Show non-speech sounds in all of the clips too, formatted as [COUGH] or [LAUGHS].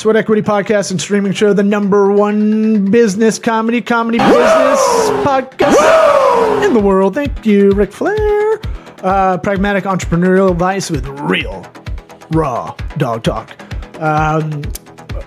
Sweat Equity Podcast and streaming show, the number one business comedy, comedy business podcast in the world. Thank you, Ric Flair. Uh, pragmatic entrepreneurial advice with real, raw dog talk. Um,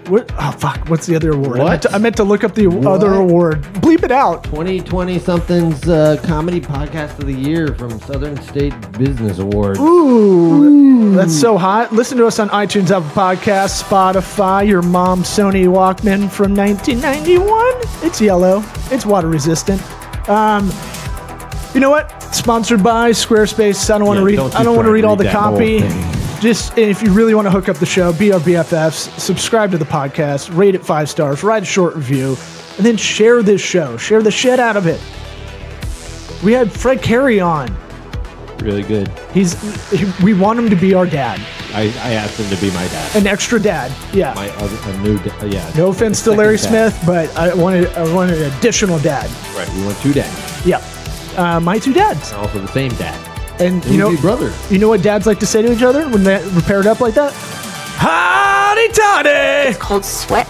what, oh, fuck. What's the other award? I meant, to, I meant to look up the other award. Bleep it out. 2020 something's uh, comedy podcast of the year from Southern State Business Awards. Ooh, that's so hot. Listen to us on iTunes, Apple Podcasts, Spotify, your mom's Sony Walkman from 1991. It's yellow. It's water resistant. Um, you know what? Sponsored by Squarespace. I don't want to Yeah, read. I don't want to read all the copy. Just if you really want to hook up the show, be our BFFs. Subscribe to the podcast. Rate it five stars. Write a short review, and then share this show. Share the shit out of it. We had Fred Cary on. Really good. He's. He, we want him to be our dad, I, I asked him to be my dad. an extra dad. Yeah. My other, a new, da- yeah. no offense to Larry dad. Smith, but I wanted. I wanted an additional dad. Right. We want two dads. Yeah. Uh, my two dads, And also the same dad. And We you know, brother. you know what dads like to say to each other when they are paired up like that? Howdy toddy! It's called sweat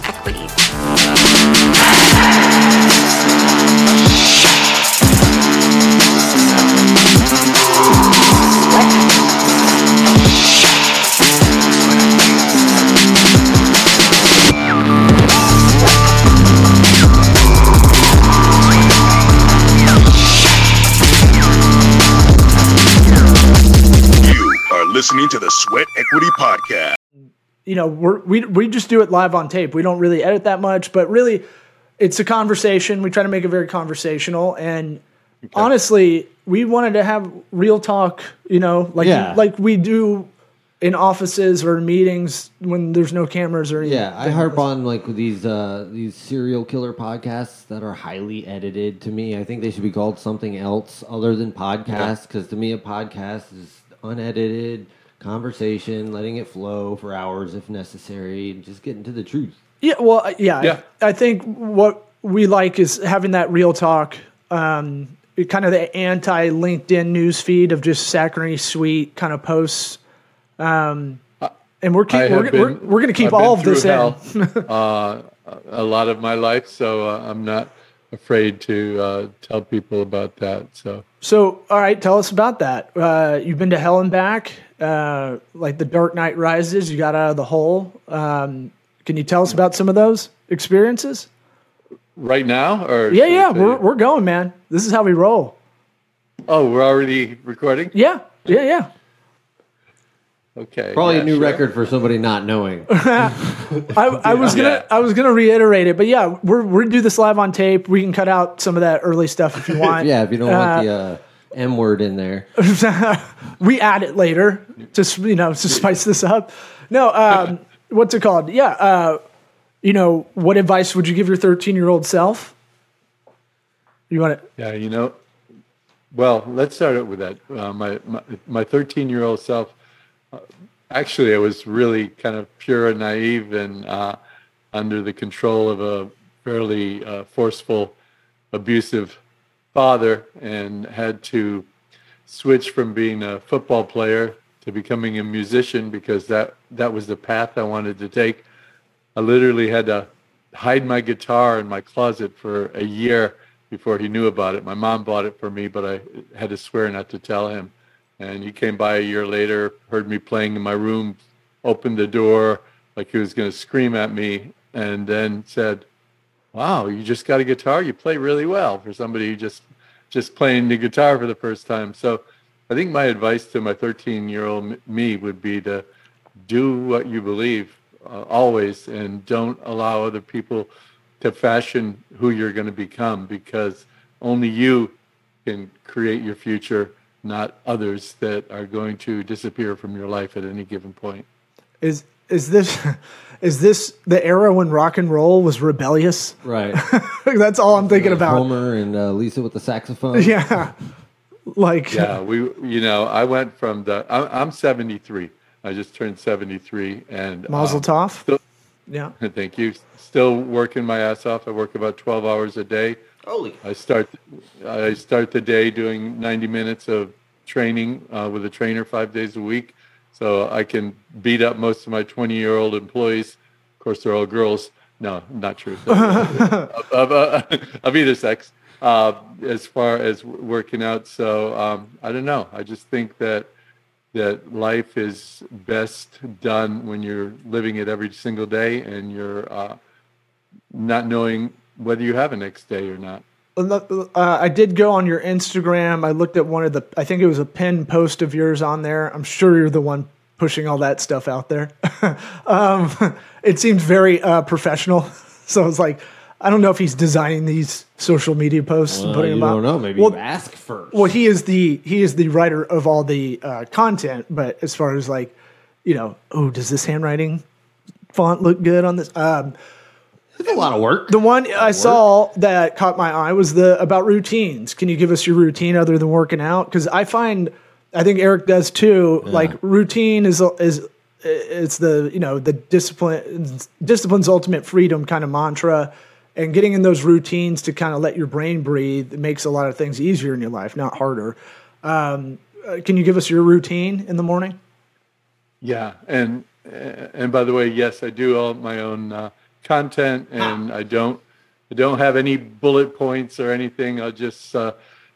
listening to the Sweat Equity Podcast. you know, we're, we we just do it live on tape. We don't really edit that much, but really, it's a conversation. We try to make it very conversational, and honestly, we wanted to have real talk. You know, like Yeah. like we do in offices or meetings when there's no cameras or anything. Yeah, I harp on like these uh, these serial killer podcasts that are highly edited. To me, I think they should be called something else other than podcast. Because to me, a podcast is unedited conversation, letting it flow for hours if necessary, and just getting to the truth. Yeah, well, yeah. Yeah. I, I think what we like is having that real talk. Um, kind of the anti LinkedIn news feed of just saccharine sweet kind of posts. Um, and we're keep, we're, have we're, we're going to keep I've all of this through in. [LAUGHS] uh, a lot of my life, so uh, I'm not afraid to uh, tell people about that. So So, all right, tell us about that. Uh, you've been to hell and back, uh, like the Dark Knight Rises. You got out of the hole. Um, can you tell us about some of those experiences? right now, or Yeah, yeah, we're we're going, man. This is how we roll. oh, we're already recording. Yeah, yeah, yeah. Okay, Probably yeah, a new sure. record for somebody not knowing. [LAUGHS] I, I was gonna Yeah. I was gonna reiterate it, but yeah, we're we're gonna do this live on tape. We can cut out some of that early stuff if you [LAUGHS] want. yeah, if you don't want the uh, M word in there. [LAUGHS] we add it later to you know to spice this up. No, um, [LAUGHS] what's it called? Yeah, uh, you know, what advice would you give your 13 year old self? You want to? Yeah, you know, well, let's start out with that. Uh, my my my 13 year old self. Uh, actually, I was really kind of pure and naive and uh, under the control of a fairly uh, forceful, abusive father, and had to switch from being a football player to becoming a musician because that that was the path I wanted to take. I literally had to hide my guitar in my closet for a year before he knew about it. My mom bought it for me, but I had to swear not to tell him. And he came by a year later, heard me playing in my room, opened the door like he was going to scream at me, and then said, "Wow, you just got a guitar. You play really well for somebody who just just playing the guitar for the first time." So, I think my advice to my 13-year-old me would be to do what you believe uh, always and don't allow other people to fashion who you're going to become because only you can create your future not others that are going to disappear from your life at any given point Is is this is this the era when rock and roll was rebellious? Right. [LAUGHS] That's all I'm thinking about. Homer and uh, Lisa with the saxophone. Yeah, like yeah we you know i went from the i'm, I'm 73 i just turned 73 and Mazel um, Tov. still- Yeah, [LAUGHS] thank you still working my ass off i work about 12 hours a day Holy. I start I start the day doing 90 minutes of training uh, with a trainer five days a week, so I can beat up most of my 20 year old employees Of course, they're all girls. No, not true. [LAUGHS] of, of, uh, of either sex, uh, as far as working out. So um, I don't know. I just think that that life is best done when you're living it every single day and you're uh, not knowing whether you have a next day or not. Uh, I did go on your Instagram. I looked at one of the, I think it was a pinned post of yours on there. I'm sure you're the one pushing all that stuff out there. [LAUGHS] um, [LAUGHS] it seems very uh, professional. [LAUGHS] So it's like, I don't know if he's designing these social media posts and putting you them out. I don't know. Maybe well, ask first. well, he is the he is the writer of all the uh, content. But as far as like, you know, oh, does this handwriting font look good on this? Um, it's a lot of work. the one I saw that caught my eye was the about routines. Can you give us your routine other than working out? Because I find, I think Eric does too. Like routine is is it's the you know the discipline discipline's ultimate freedom kind of mantra, and getting in those routines to kind of let your brain breathe it makes a lot of things easier in your life, not harder. Um, uh, can you give us your routine in the morning? Yeah, and and by the way, yes, I do all my own uh, content, and I don't I don't have any bullet points or anything. I'll just uh,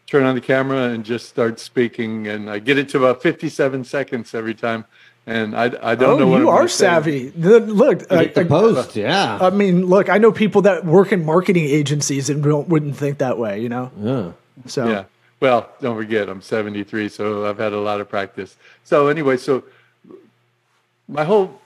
turn on the camera and just start speaking, and I get it to about fifty-seven seconds every time, and I I don't oh, know what you I'm are savvy. The, look, uh, Hit the post, yeah. I mean, look, I know people that work in marketing agencies and don't, wouldn't think that way, you know? yeah. So, Yeah. Well, don't forget, I'm 73, so I've had a lot of practice. So anyway, so my whole,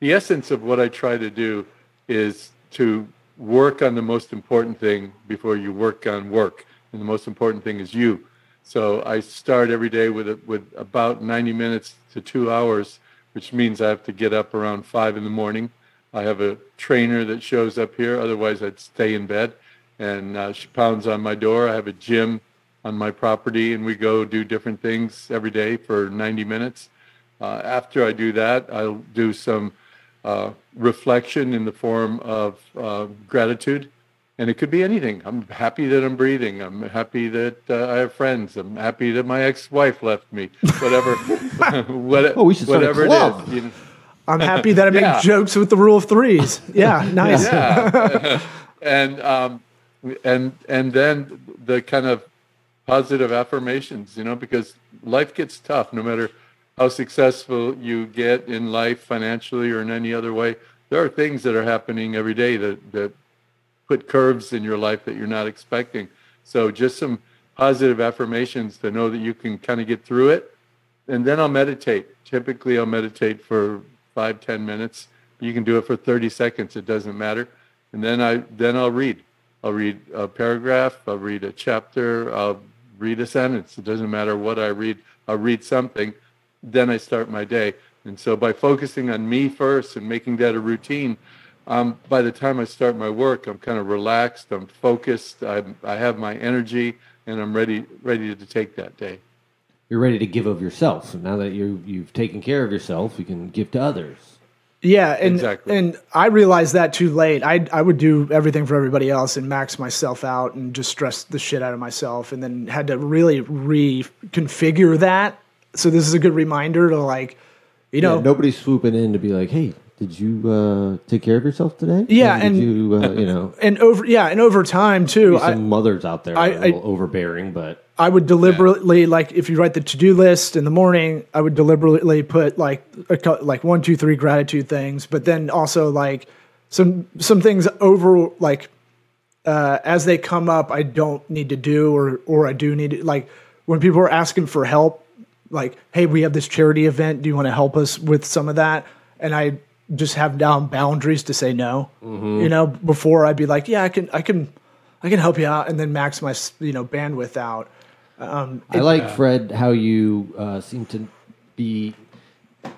the essence of what I try to do is to work on the most important thing before you work on work, and the most important thing is you. So I start every day with a, with about 90 minutes to two hours, which means I have to get up around five in the morning. I have a trainer that shows up here. Otherwise, I'd stay in bed. And uh, she pounds on my door. I have a gym on my property, and we go do different things every day for 90 minutes. Uh, after I do that, I'll do some uh, reflection in the form of uh, gratitude. And it could be anything. I'm happy that I'm breathing. I'm happy that uh, I have friends. I'm happy that my ex-wife left me. Whatever, [LAUGHS] what, Oh, we should start a whatever club. it is. You know, I'm happy that I make [LAUGHS] Yeah. jokes with the rule of threes. Yeah, [LAUGHS] nice. yeah and um and and then the kind of positive affirmations you know because life gets tough no matter how successful you get in life financially or in any other way there are things that are happening every day that that put curves in your life that you're not expecting so just some positive affirmations to know that you can kind of get through it and then I'll meditate. Typically, I'll meditate for five, ten minutes. You can do it for 30 seconds. It doesn't matter. And then I then I'll read. I'll read a paragraph. I'll read a chapter. I'll read a sentence. It doesn't matter what I read. I'll read something. Then I start my day. And so by focusing on me first and making that a routine, um, by the time I start my work, I'm kind of relaxed. I'm focused. I'm, I have my energy, and I'm ready ready to take that day. You're ready to give of yourself. So now that you you've taken care of yourself, you can give to others. Yeah, and Exactly. and I realized that too late. I I would do everything for everybody else and max myself out and just stress the shit out of myself, and then had to really reconfigure that. So this is a good reminder to like, you know, Yeah, nobody's swooping in to be like, "Hey, did you uh, take care of yourself today?" Yeah, and- you, uh, you know, [LAUGHS] and over yeah, and over time too. I, some mothers out there I- are a little overbearing, but I would deliberately like if you write the to do list in the morning, I would deliberately put like a, like one, two, three gratitude things, but then also like some some things over like uh, as they come up, I don't need to do or or I do need to like when people are asking for help, like hey, we have this charity event, do you want to help us with some of that? And I just have down boundaries to say no. You know, before I'd be like, yeah, I can, I can, I can help you out, and then max my you know bandwidth out. I like Fred how you uh, seem to be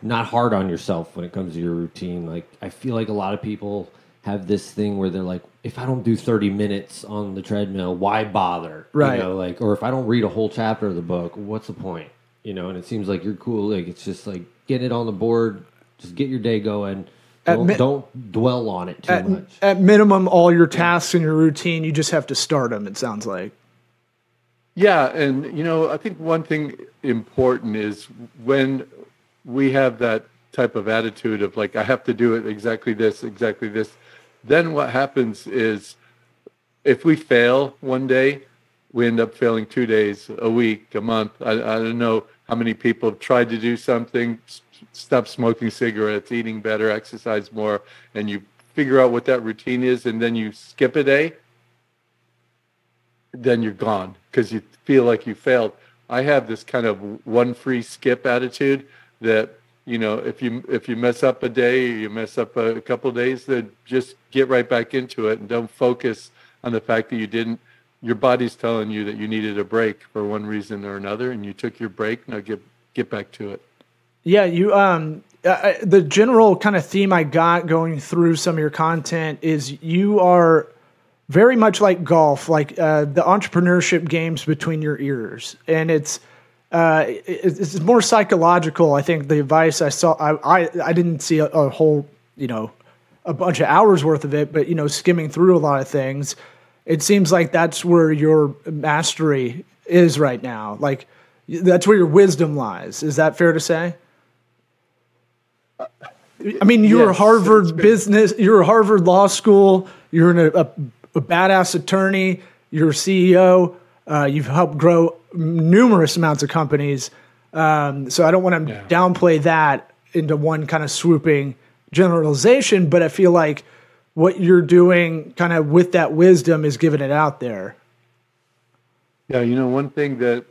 not hard on yourself when it comes to your routine. Like I feel like a lot of people have this thing where they're like, if I don't do thirty minutes on the treadmill, why bother? Right. You know, like, or if I don't read a whole chapter of the book, what's the point? You know, and it seems like you're cool. Like it's just like get it on the board, just get your day going. Don't, mi- don't dwell on it too At, much. at minimum, all your tasks and your routine, you just have to start them. It sounds like. Yeah, and you know, I think one thing important is when we have that type of attitude of like I have to do it exactly this, exactly this, then what happens is if we fail one day, we end up failing two days, a week, a month. I, I don't know how many people have tried to do something, stop smoking cigarettes, eating better, exercise more, and you figure out what that routine is, and then you skip a day, then you're gone because you feel like you failed. I have this kind of one free skip attitude that you know if you if you mess up a day you mess up a, couple of days, then just get right back into it and don't focus on the fact that you didn't. Your body's telling you that you needed a break for one reason or another, and you took your break. Now get get back to it. Yeah, you um uh, the general kind of theme I got going through some of your content is you are very much like golf, like uh, the entrepreneurship games between your ears, and it's uh, it- it's more psychological. I think the advice I saw, I I, I didn't see a, a whole you know a bunch of hours worth of it, but you know skimming through a lot of things, it seems like that's where your mastery is right now. Like that's where your wisdom lies. Is that fair to say? I mean, you're Yes, Harvard business, you were Harvard Law School, you're an, a, a badass attorney, you're a CEO, uh, you've helped grow numerous amounts of companies. Um, so I don't want to Yeah. downplay that into one kind of swooping generalization, but I feel like what you're doing kind of with that wisdom is giving it out there. Yeah, you know, one thing that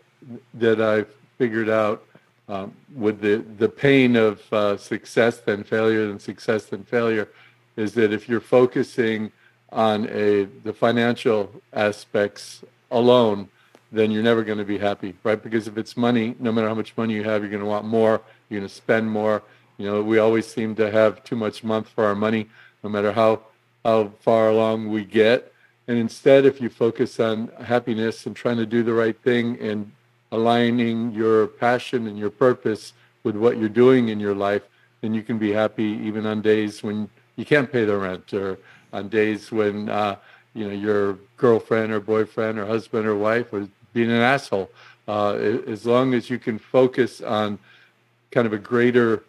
that I've figured out um, with the the pain of uh, success then failure and success then failure is that if you're focusing on a the financial aspects alone, then you're never going to be happy, right? Because if it's money, no matter how much money you have, you're going to want more. You're going to spend more. You know, we always seem to have too much month for our money, no matter how how far along we get. And instead, if you focus on happiness and trying to do the right thing and aligning your passion and your purpose with what you're doing in your life, then you can be happy even on days when you can't pay the rent or on days when uh, you know your girlfriend or boyfriend or husband or wife was being an asshole. Uh, as long as you can focus on kind of a greater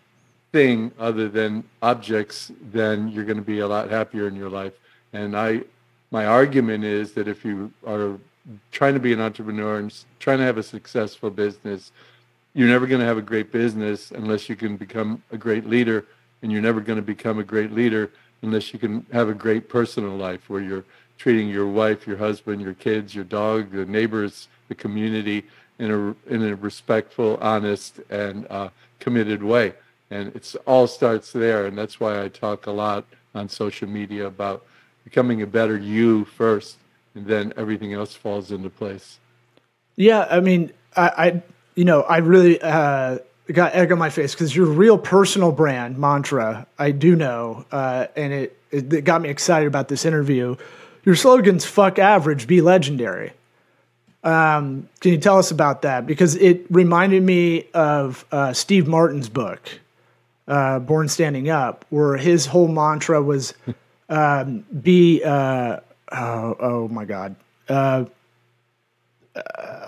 thing other than objects, then you're going to be a lot happier in your life. And I, my argument is that if you are trying to be an entrepreneur and trying to have a successful business, you're never going to have a great business unless you can become a great leader, and you're never going to become a great leader unless you can have a great personal life where you're treating your wife, your husband, your kids, your dog, the neighbors, the community in a in a respectful, honest, and uh, committed way. And it all starts there, and that's why I talk a lot on social media about becoming a better you first, and then everything else falls into place. Yeah, I mean, I, I you know, I really uh, got egg on my face because your real personal brand mantra, I do know, uh, and it, it got me excited about this interview. Your slogan's "fuck average, be legendary." Um, can you tell us about that? Because it reminded me of uh, Steve Martin's book, uh, "Born Standing Up," where his whole mantra was [LAUGHS] um, "be." Uh, oh, oh my God. Uh,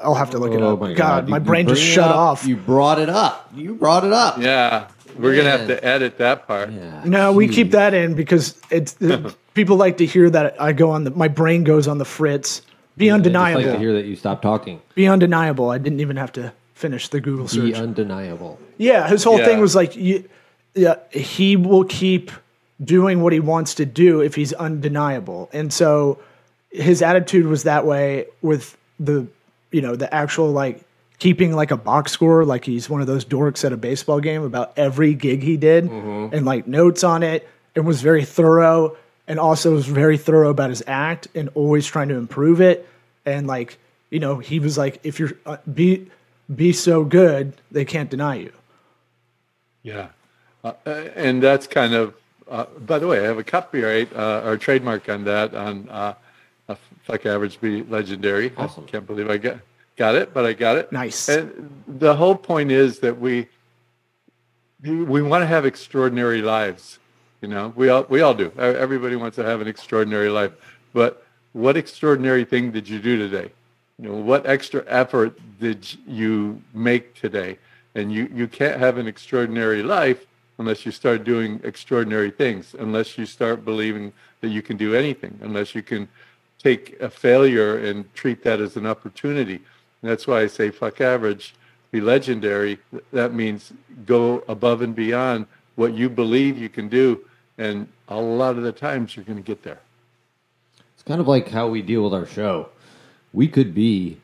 I'll have to look it Oh up. my God, God! my You- you brain just shut up. off. You brought it up. You brought it up. Yeah, we're gonna have to edit that part. Yeah. no, we keep that in because it's [LAUGHS] people like to hear that I go on the my brain goes on the fritz. Be I'd just undeniable. like to hear that you stop talking. Be undeniable. I didn't even have to finish the Google search. Be undeniable. Yeah, his whole thing was like, you, yeah, he will keep doing what he wants to do if he's undeniable, and so his attitude was that way with the, you know, the actual like keeping like a box score, like he's one of those dorks at a baseball game about every gig he did, and like notes on it, and was very thorough, and also was very thorough about his act and always trying to improve it, and like you know, he was like, if you're uh, be be so good, they can't deny you. Yeah, and that's kind of. Uh, by the way, I have a copyright uh, or trademark on that on uh, uh, "Fuck Average Be Legendary." Awesome. I can't believe I got got it, but I got it. Nice. And the whole point is that we we want to have extraordinary lives. You know, we all we all do. Everybody wants to have an extraordinary life, but what extraordinary thing did you do today? You know, what extra effort did you make today? And you you can't have an extraordinary life unless you start doing extraordinary things, unless you start believing that you can do anything, unless you can take a failure and treat that as an opportunity. And that's why I say fuck average, be legendary. That means go above and beyond what you believe you can do. And a lot of the times you're going to get there. It's kind of like how we deal with our show. We could be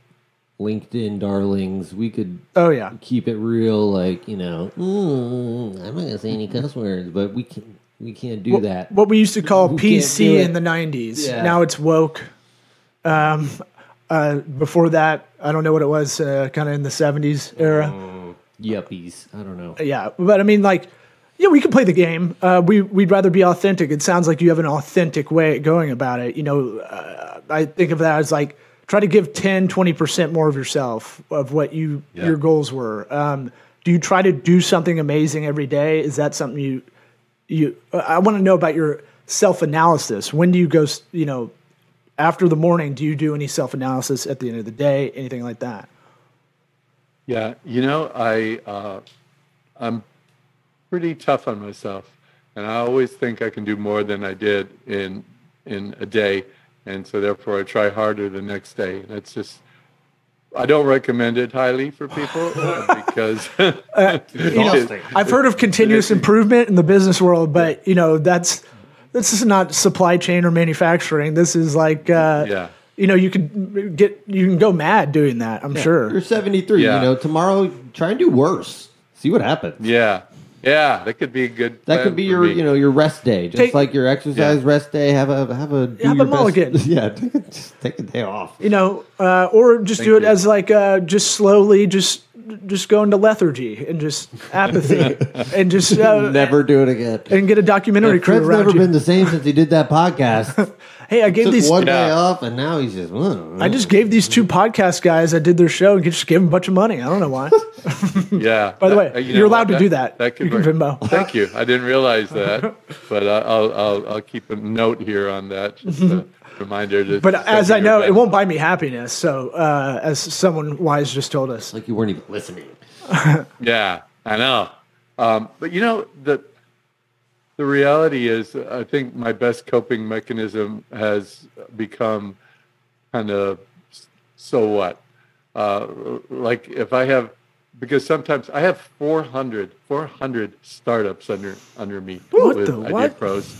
LinkedIn darlings. We could Oh yeah. keep it real, like you know. "Mm, I'm not gonna say any cuss words, but we can we can't do that. What we used to call [LAUGHS] Who PC in the '90s. Yeah. Now it's woke. Um, uh, before that, I don't know what it was. Uh, kind of in the '70s era. Yuppies. I don't know. Yeah, but I mean, like, yeah, we can play the game. Uh, we we'd rather be authentic. It sounds like you have an authentic way of going about it. You know, uh, I think of that as like try to give 10, 20 percent more of yourself of what you Yeah. your goals were. Um, do you try to do something amazing every day? Is that something you you? I want to know about your self analysis. When do you go? You know, after the morning, do you do any self analysis at the end of the day? Anything like that? Yeah, you know, I uh, I'm pretty tough on myself, and I always think I can do more than I did in in a day, and so therefore I try harder the next day. That's just I don't recommend it highly for people [LAUGHS] uh, because you know, I've heard of continuous improvement in the business world, but you know that's this is not supply chain or manufacturing. This is like uh, Yeah. you know you can get you can go mad doing that. I'm sure. You're 73. Yeah. You know, tomorrow try and do worse. See what happens. yeah, yeah, that could be a good. That plan could be for your, me. you know, your rest day. Just Take- like your exercise Yeah. rest day. Have a have a do Have a your best- mulligan. [LAUGHS] Yeah, take a, just take a day off. You know, uh, or just Thank do it you. as like uh, just slowly just just go into lethargy and just apathy [LAUGHS] and just uh, Never do it again. and get a documentary crew Fred's never you. been the same since he did that [LAUGHS] podcast. Hey, I gave Took these one Yeah. day off, and now he's just. "Mm, I just gave these two podcast guys that did their show and just gave them a bunch of money. I don't know why. [LAUGHS] Yeah. By the way, That- you you're know allowed what, to do that. That could You can work. Venmo. Thank you. I didn't realize that, but I- I'll I'll I'll keep a note here on that. Just a [LAUGHS] reminder to. But as I know, it won't buy me happiness. So, uh, as someone wise just told us, like you weren't even listening. [LAUGHS] Yeah, I know. Um, but you know the the reality is, I think my best coping mechanism has become kind of so what. Uh, like if I have, because sometimes I have 400, 400 startups under under me What with Idea what? Pros,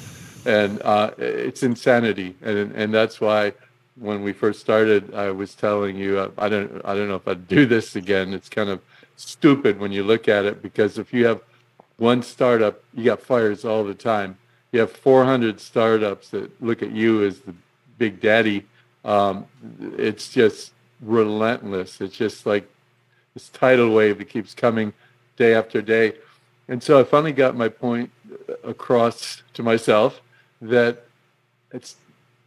and uh, it's insanity, and and that's why when we first started, I was telling you, uh, I don't I don't know if I'd do this again. It's kind of stupid when you look at it because if you have one startup, you got fires all the time. You have 400 startups that look at you as the big daddy. Um, it's just relentless. It's just like this tidal wave that keeps coming day after day. And so I finally got my point across to myself that it's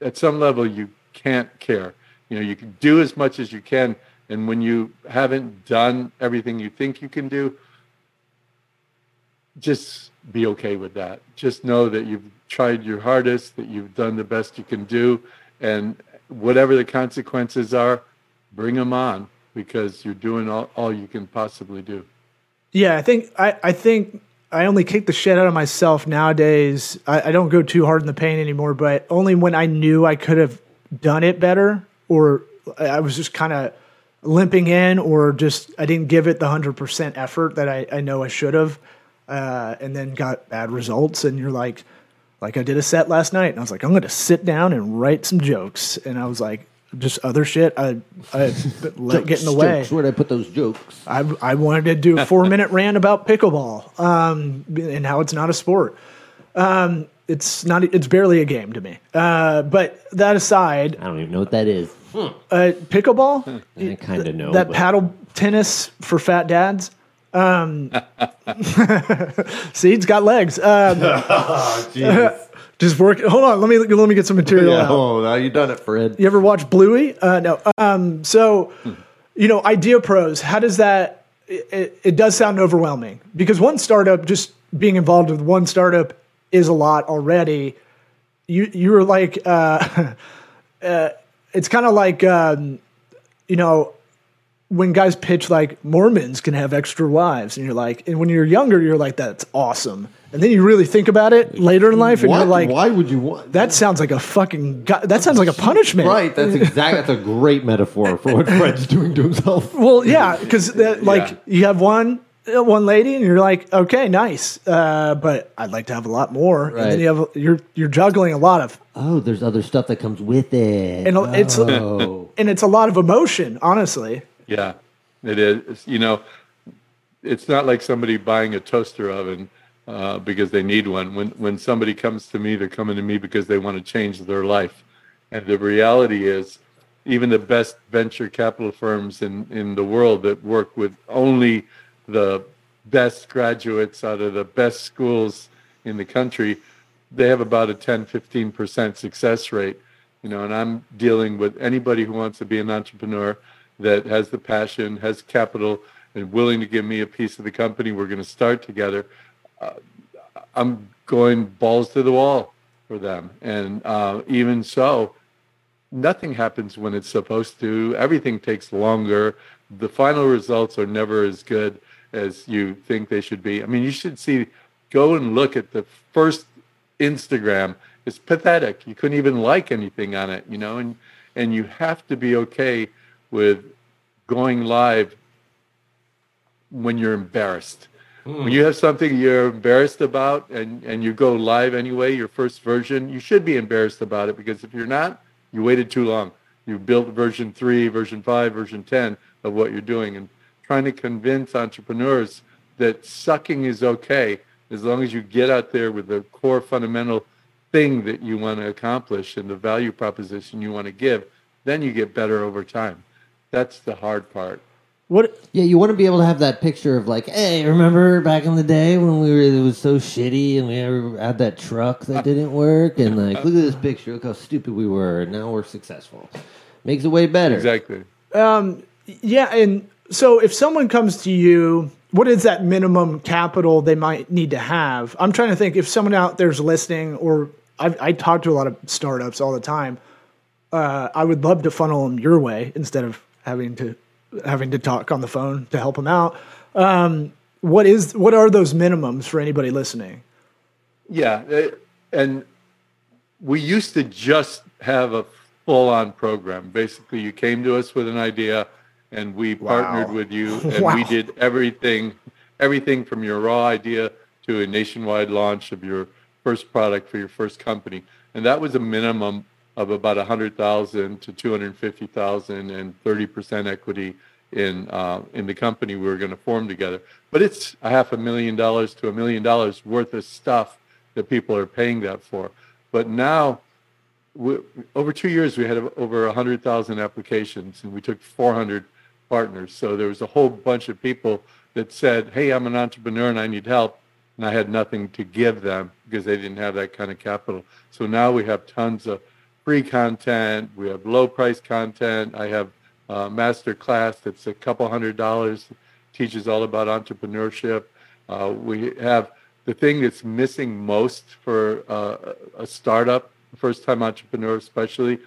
at some level you can't care. You know, you can do as much as you can, and when you haven't done everything you think you can do, just be okay with that. Just know that you've tried your hardest, that you've done the best you can do, and whatever the consequences are, bring them on because you're doing all, all you can possibly do. yeah, I think I, I think I only kick the shit out of myself nowadays. I, I don't go too hard in the pain anymore, but only when I knew I could have done it better, or I was just kind of limping in, or just I didn't give it the hundred percent effort that I, I know I should have, uh, and then got bad results. And you're like, like I did a set last night, and I was like, I'm going to sit down and write some jokes, and I was like, just other shit. I I [LAUGHS] let get in the way. Jokes. Where'd I put those jokes? I, I wanted to do a four minute [LAUGHS] rant about pickleball um, and how it's not a sport. Um, it's not. It's barely a game to me. Uh, but that aside, I don't even know what that is. uh, pickleball, [LAUGHS] I kind of know that but- paddle tennis for fat dads. Um, [LAUGHS] got legs. Um, [LAUGHS] [LAUGHS] just work. Hold on. Let me let me get some material Yeah, out. oh, now you done it, Fred. You ever watch Bluey? Uh, no. Um, so, you know, IdeaPros. How does that? It, it, it does sound overwhelming because one startup, just being involved with one startup, is a lot already. You you were like, uh, uh, it's kind of like, um, you know, when guys pitch like Mormons can have extra wives, and you're like, and when you're younger, you're like, that's awesome. And then you really think about it later in life, and What? you're like, Why would you want that sounds like a fucking. go- That sounds like a punishment, Right, that's exactly. That's a great metaphor for what Fred's doing to himself. Well, yeah, because like Yeah. you have one uh, one lady, and you're like, okay, nice, uh, but I'd like to have a lot more. And Right. then you have you're you're juggling a lot of, Oh, there's other stuff that comes with it. and it's oh, and it's a lot of emotion, honestly. Yeah, it is. You know, it's not like somebody buying a toaster oven uh, because they need one. When when somebody comes to me, they're coming to me because they want to change their life. And the reality is, even the best venture capital firms in, in the world that work with only the best graduates out of the best schools in the country, they have about a 10, 15% success rate. You know, and I'm dealing with anybody who wants to be an entrepreneur that has the passion, has capital, and willing to give me a piece of the company. We're going to start together. Uh, I'm going balls to the wall for them. And uh, even so, nothing happens when it's supposed to. Everything takes longer. The final results are never as good as you think they should be. I mean, you should see, go and look at the first Instagram. It's pathetic. You couldn't even like anything on it, you know, and and you have to be okay with going live when you're embarrassed. When you have something you're embarrassed about and, and you go live anyway, your first version, you should be embarrassed about it because if you're not, you waited too long. You built version three, version five, version 10 of what you're doing and trying to convince entrepreneurs that sucking is okay as long as you get out there with the core fundamental thing that you want to accomplish and the value proposition you want to give, then you get better over time. That's the hard part. What yeah. You want to be able to have that picture of like, hey, remember back in the day when we were? It was so shitty, and we had that truck that [LAUGHS] didn't work, and like, look at this picture. Look how stupid we were, and now we're successful. Makes it way better. Exactly. Yeah, and so if someone comes to you, what is that minimum capital they might need to have? I'm trying to think if someone out there's listening, or I, I talk to a lot of startups all the time. Uh, I would love to funnel them your way instead of having to having to talk on the phone to help them out. Um, what is what are those minimums for anybody listening? Yeah, eh, and we used to just have a full-on program. Basically, you came to us with an idea, and we partnered with you, [LAUGHS] and Wow. we did everything, everything from your raw idea to a nationwide launch of your first product for your first company, and that was a minimum of about a hundred thousand to two hundred fifty thousand and thirty percent equity in uh, in the company we were going to form together. But it's a half a million dollars to a million dollars worth of stuff that people are paying that for. But now, we, over two years, we had over 100,000 applications and we took 400 partners. So there was a whole bunch of people that said, Hey, I'm an entrepreneur and I need help. And I had nothing to give them because they didn't have that kind of capital. So now we have tons of free content. We have low price content. I have a master class that's a couple hundred dollars, teaches all about entrepreneurship. Uh, we have the thing that's missing most for uh, a startup, first time entrepreneur especially,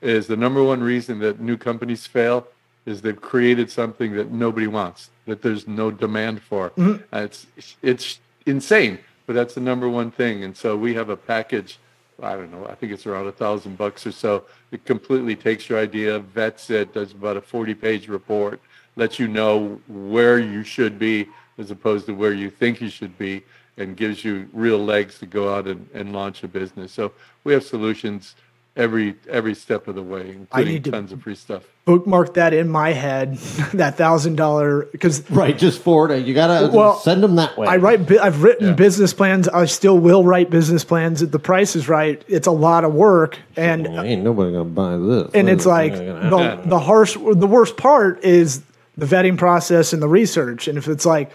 is the number one reason that new companies fail is they've created something that nobody wants, that there's no demand for. Uh, it's it's insane, but that's the number one thing. And so we have a package. I don't know. I think it's around a thousand bucks or so. It completely takes your idea, vets it, does about a forty-page report, lets you know where you should be as opposed to where you think you should be, and gives you real legs to go out and, and launch a business. So we have solutions every every step of the way, including need to- tons of free stuff. Bookmark that in my head, [LAUGHS] that thousand dollar because Right, just forward it. You gotta Well, send them that way. I write. I've written Yeah. business plans. I still will write business plans. If the price is right, it's a lot of work, and Ain't nobody gonna buy this. and This it's like not gonna happen. the the harsh. The worst part is the vetting process and the research. And if it's like,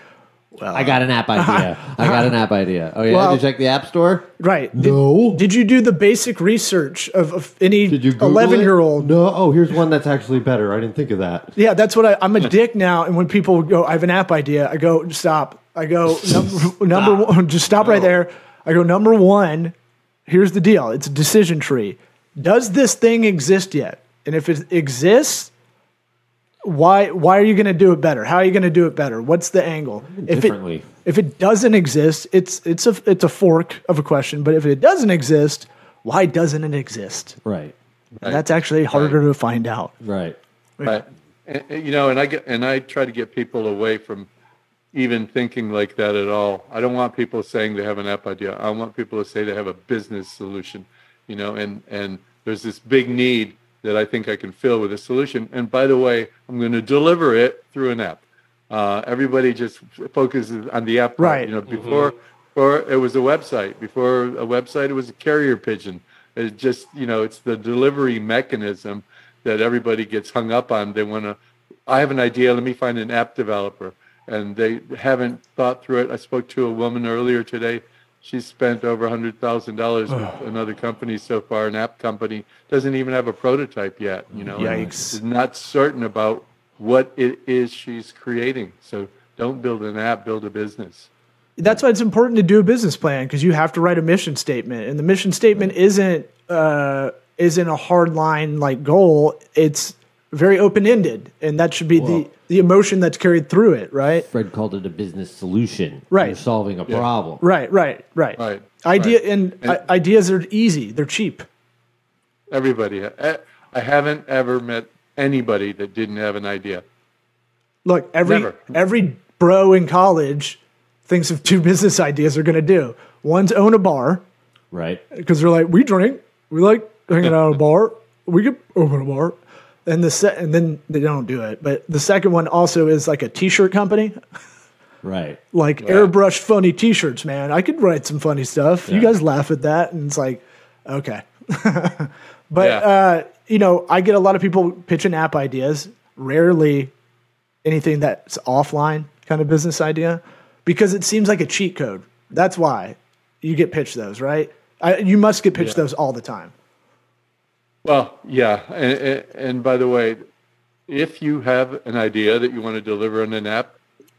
I got an app idea. [LAUGHS] I got an app idea. Oh yeah, Well- did you check the app store? right, No. did, did you do the basic research of, of any Did you eleven-year-old? No. Oh, here's one that's actually better. I didn't think of that. Yeah, that's what I, I'm a dick now. And when people go, I have an app idea. I go, stop. I go, [LAUGHS] [LAUGHS] number, number one, just stop right there. I go, number one, here's the deal. It's a decision tree. Does this thing exist yet? And if it exists, why why are you going to do it better? How are you going to do it better? What's the angle? If Differently. it if it doesn't exist, it's it's a it's a fork of a question. But if it doesn't exist, why doesn't it exist? Right. And that's actually harder to find out. Right. Right. And, and, you know, and I get and I try to get people away from even thinking like that at all. I don't want people saying they have an app idea. I want people to say they have a business solution. You know, and and there's this big need that I think I can fill with a solution. And by the way, I'm going to deliver it through an app. Uh, everybody just focuses on the app. part. Right. You know, before before it was a website. Before a website, it was a carrier pigeon. It's just you know, it's the delivery mechanism that everybody gets hung up on. They want to. I have an idea. Let me find an app developer, and they haven't thought through it. I spoke to a woman earlier today. She's spent over a hundred thousand dollars with another company so far. An app company doesn't even have a prototype yet. You know, Yikes. not certain about what it is she's creating. So don't build an app. Build a business. That's why it's important to do a business plan because you have to write a mission statement, and the mission statement isn't uh, isn't a hard line like goal. It's very open ended, and that should be the Well- the emotion that's carried through it. Right. Fred called it a business solution. Right. You're solving a problem. Right. Right. Right. Right, Idea right. and, And- i- ideas are easy. They're cheap. Everybody. I, I haven't ever met anybody that didn't have an idea. Look, every Never. every bro in college thinks of two [LAUGHS] business ideas they're going to do. One's own a bar Right. because they're like, we drink, we like hanging [LAUGHS] out at a bar, we could open a bar. And the se- and then they don't do it. But the second one also is like a t-shirt company, Right. like airbrushed funny t-shirts. Man, I could write some funny stuff. You guys laugh at that, and it's like, okay. [LAUGHS] but Yeah. uh, you know, I get a lot of people pitching app ideas. Rarely anything that's offline kind of business idea because it seems like a cheat code. That's why you get pitched those, right? I, you must get pitched Yeah. those all the time. Well, yeah, and, and, by the way, if you have an idea that you want to deliver in an app,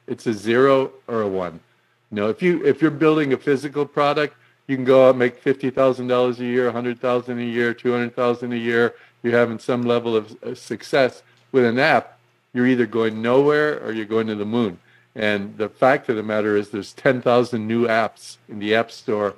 it's a zero or a one. You know, if you if you're building a physical product, you can go out and make fifty thousand dollars a year, a hundred thousand a year, two hundred thousand a year. You're having some level of uh, success with an app. You're either going nowhere or you're going to the moon. And the fact of the matter is, there's ten thousand new apps in the app store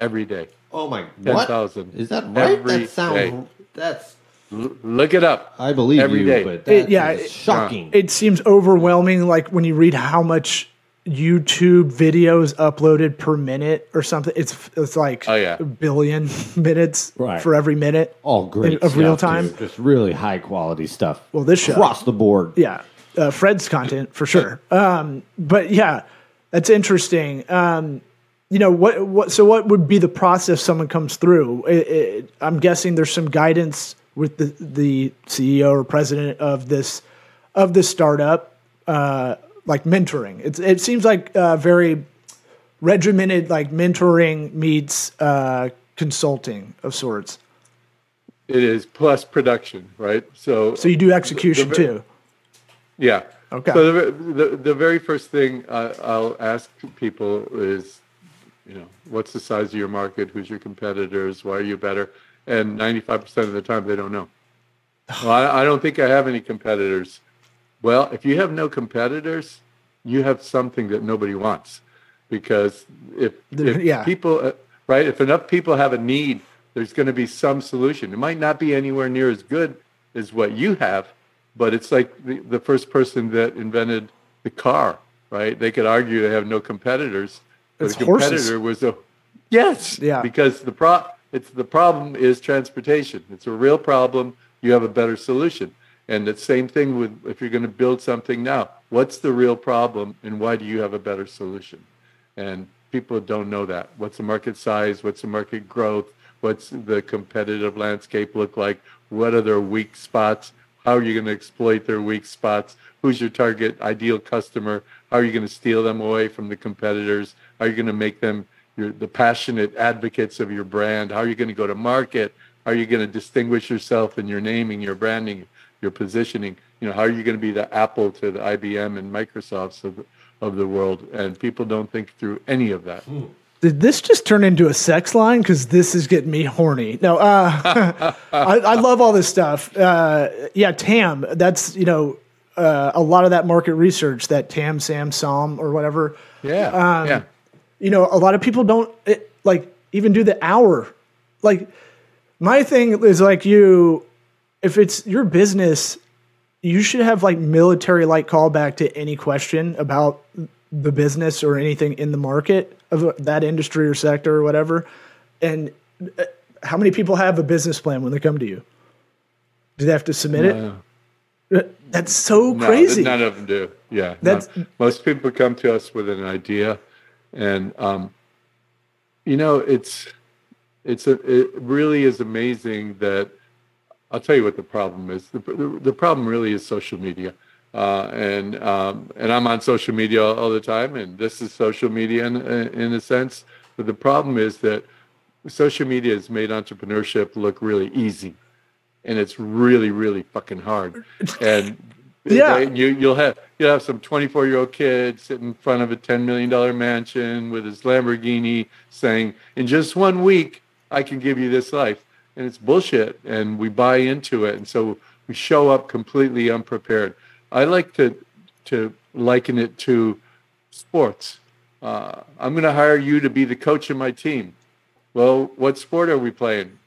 every day. Oh my. Ten What? thousand Is that right? Every that sounds. day. That's. L- look it up. I believe Every you, day. but It- yeah, is it- shocking. It seems overwhelming, like when you read how much YouTube videos uploaded per minute or something. It's it's like Oh, yeah. a billion [LAUGHS] minutes Right. for every minute. All great of real time. too. Just really high quality stuff. Well, this show- across the board. yeah, uh, Fred's content for sure. Um, but yeah, that's interesting. Um, you know what? What? So what would be the process someone comes through? It, it, I'm guessing there's some guidance with the the CEO or president of this of this startup, uh, like mentoring. It's it seems like uh, very regimented, like mentoring meets uh, consulting of sorts. It is plus production, right? So, So you do execution The- too. yeah. Okay. So the, the, the very first thing I, I'll ask people is, you know, what's the size of your market? Who's your competitors? Why are you better? And 95% of the time, they don't know. [SIGHS] Well, I, I don't think I have any competitors. Well, if you have no competitors, you have something that nobody wants. Because if, if yeah. people, uh, right, if enough people have a need, there's going to be some solution. It might not be anywhere near as good as what you have, but it's like the, the first person that invented the car, right? They could argue they have no competitors, but It's a horses. competitor was a yes, Yeah. because the pro it's the problem is transportation. It's a real problem. You have a better solution. And the same thing with if you're going to build something now. What's the real problem and why do you have a better solution? And people don't know that. What's the market size? What's the market growth? What's the competitive landscape look like? What are their weak spots? How are you going to exploit their weak spots? Who's your target ideal customer? How are you going to steal them away from the competitors? How are you going to make them your, the passionate advocates of your brand? How are you going to go to market? How are you going to distinguish yourself in your naming, your branding, your positioning? You know, how are you going to be the Apple to the IBM and Microsofts of, of the world? And people don't think through any of that. Hmm. Did this just turn into a sex line? Because this is getting me horny. No, uh, [LAUGHS] I, I love all this stuff. Uh, yeah, TAM. That's you know uh, a lot of that market research that Tam, Sam, Sam, or whatever. Yeah. Um, yeah. You know, a lot of people don't it, like even do the hour. Like my thing is like you, if it's your business, you should have like military like callback to any question about the business or anything in the market of that industry or sector or whatever. And uh, how many people have a business plan when they come to you? Do they have to submit it? That's so No, crazy. none of them do. Yeah. That's- none. most people come to us with an idea, and um, you know, it's it's a, it really is amazing that I'll tell you what the problem is. The, the, the problem really is social media. Uh, and um, and I'm on social media all, all the time, and this is social media in, in a sense. But the problem is that social media has made entrepreneurship look really easy, and it's really really fucking hard. [LAUGHS] And Yeah. they- you you'll have you'll have some 24 year old kid sitting in front of a 10 million dollar mansion with his Lamborghini, saying, "In just one week, I can give you this life." And it's bullshit, and we buy into it, and so we show up completely unprepared. I like to to liken it to sports. Uh, I'm going to hire you to be the coach of my team. Well, what sport are we playing?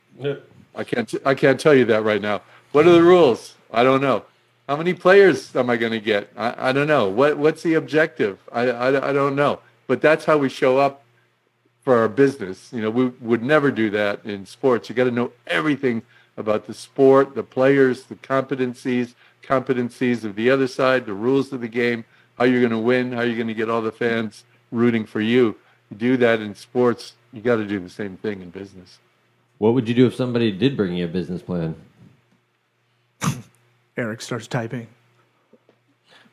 I can't. I can't tell you that right now. What are the rules? I don't know. How many players am I going to get? I, I don't know. What What's the objective? I, I I don't know. But that's how we show up for our business. You know, we would never do that in sports. You got to know everything about the sport, the players, the competencies, competencies of the other side, the rules of the game, how you're going to win, how you're going to get all the fans rooting for you. You do that in sports, you got to do the same thing in business. What would you do if somebody did bring you a business plan? [LAUGHS] Eric starts typing.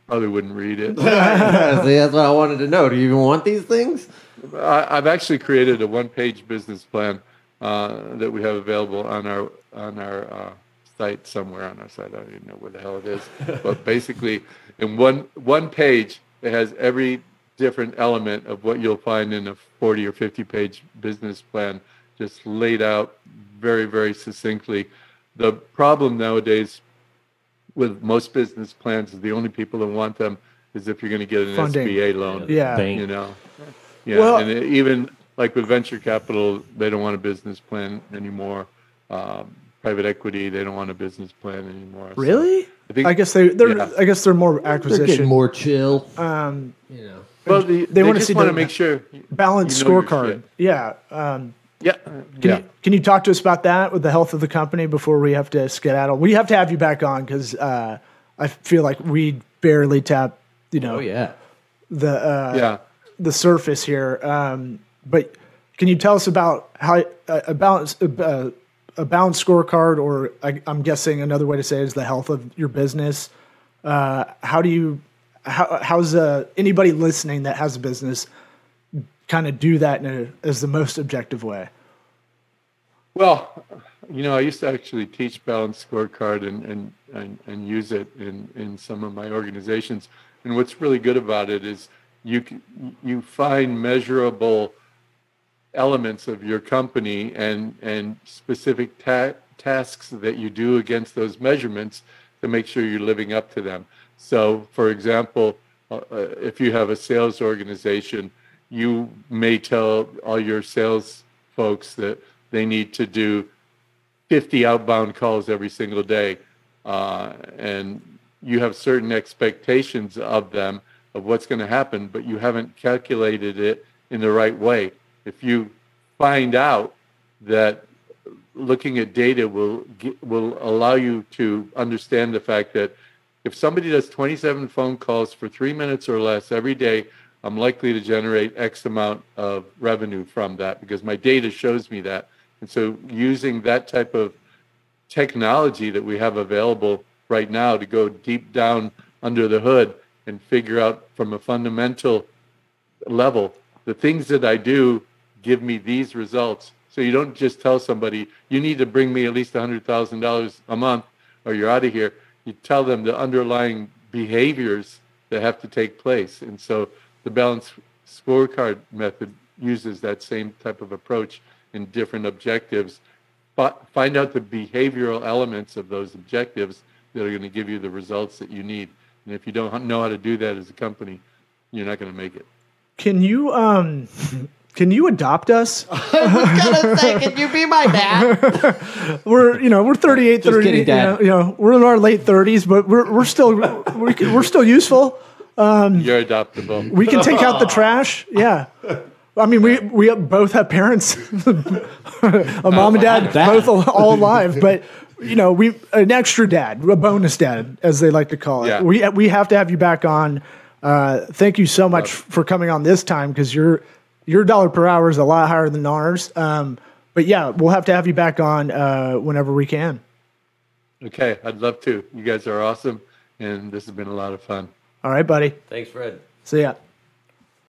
Probably wouldn't read it. [LAUGHS] See, that's what I wanted to know. Do you even want these things? I, I've actually created a one-page business plan uh, that we have available on our on our uh, site somewhere on our site. I don't even know where the hell it is, but basically, in one one page, it has every different element of what you'll find in a 40 or 50 page business plan, just laid out very very succinctly. The problem nowadays with most business plans is the only people that want them is if you're going to get an Funding. SBA loan Yeah. Bank. you know yeah Well- and even like with venture capital they don't want a business plan anymore um, private equity they don't want a business plan anymore So Really? I think I guess they they're Yeah. I guess they're more acquisition. They're acquisition. getting more chill. um, You know. well they, they they, wanna see want to make sure balanced you know scorecard. Yeah. Um, yeah can yeah you can you talk to us about that with the health of the company before we have to skedaddle? We have to have you back on because uh, I feel like we barely tap you know Oh yeah. the uh, yeah the surface here. Um, but can you tell us about how uh, a balanced uh, a balanced scorecard, or I, I'm guessing another way to say it is the health of your business? Uh, how do you how how's uh, anybody listening that has a business kind of do that in a, as the most objective way? Well, you know, I used to actually teach balanced scorecard and, and, and, and use it in, in some of my organizations. And what's really good about it is you you find measurable elements of your company and and specific ta- tasks that you do against those measurements to make sure you're living up to them. So, for example, uh, uh, if you have a sales organization, you may tell all your sales folks that they need to do 50 outbound calls every single day, uh, and you have certain expectations of them of what's going to happen, but you haven't calculated it in the right way. If you find out that looking at data will will allow you to understand the fact that if somebody does 27 phone calls for three minutes or less every day, I'm likely to generate X amount of revenue from that because my data shows me that. And so using that type of technology that we have available right now to go deep down under the hood and figure out from a fundamental level the things that I do give me these results. So you don't just tell somebody you need to bring me at least $100,000 a month or you're out of here. You tell them the underlying behaviors that have to take place. And so the balanced scorecard method uses that same type of approach in different objectives. But find out the behavioral elements of those objectives that are going to give you the results that you need. And if you don't know how to do that as a company, you're not going to make it. Can you um can you adopt us? [LAUGHS] I've Gotta say, can you be my dad? [LAUGHS] We're you know we're 38, 30, kidding, you, know, you know we're in our late 30s, but we're we're still we're, we're still useful. You're adoptable. We can take out the [LAUGHS] trash. Yeah. I mean, we we both have parents, a mom and dad, both all, all alive. But you know, we an extra dad, a bonus dad, as they like to call it. Yeah. We we have to have you back on. Uh, thank you so much for coming on this time because your your dollar per hour is a lot higher than ours. Um, but yeah, we'll have to have you back on uh, whenever we can. Okay, I'd love to. You guys are awesome, and this has been a lot of fun. All right, buddy. Thanks, Fred. See ya.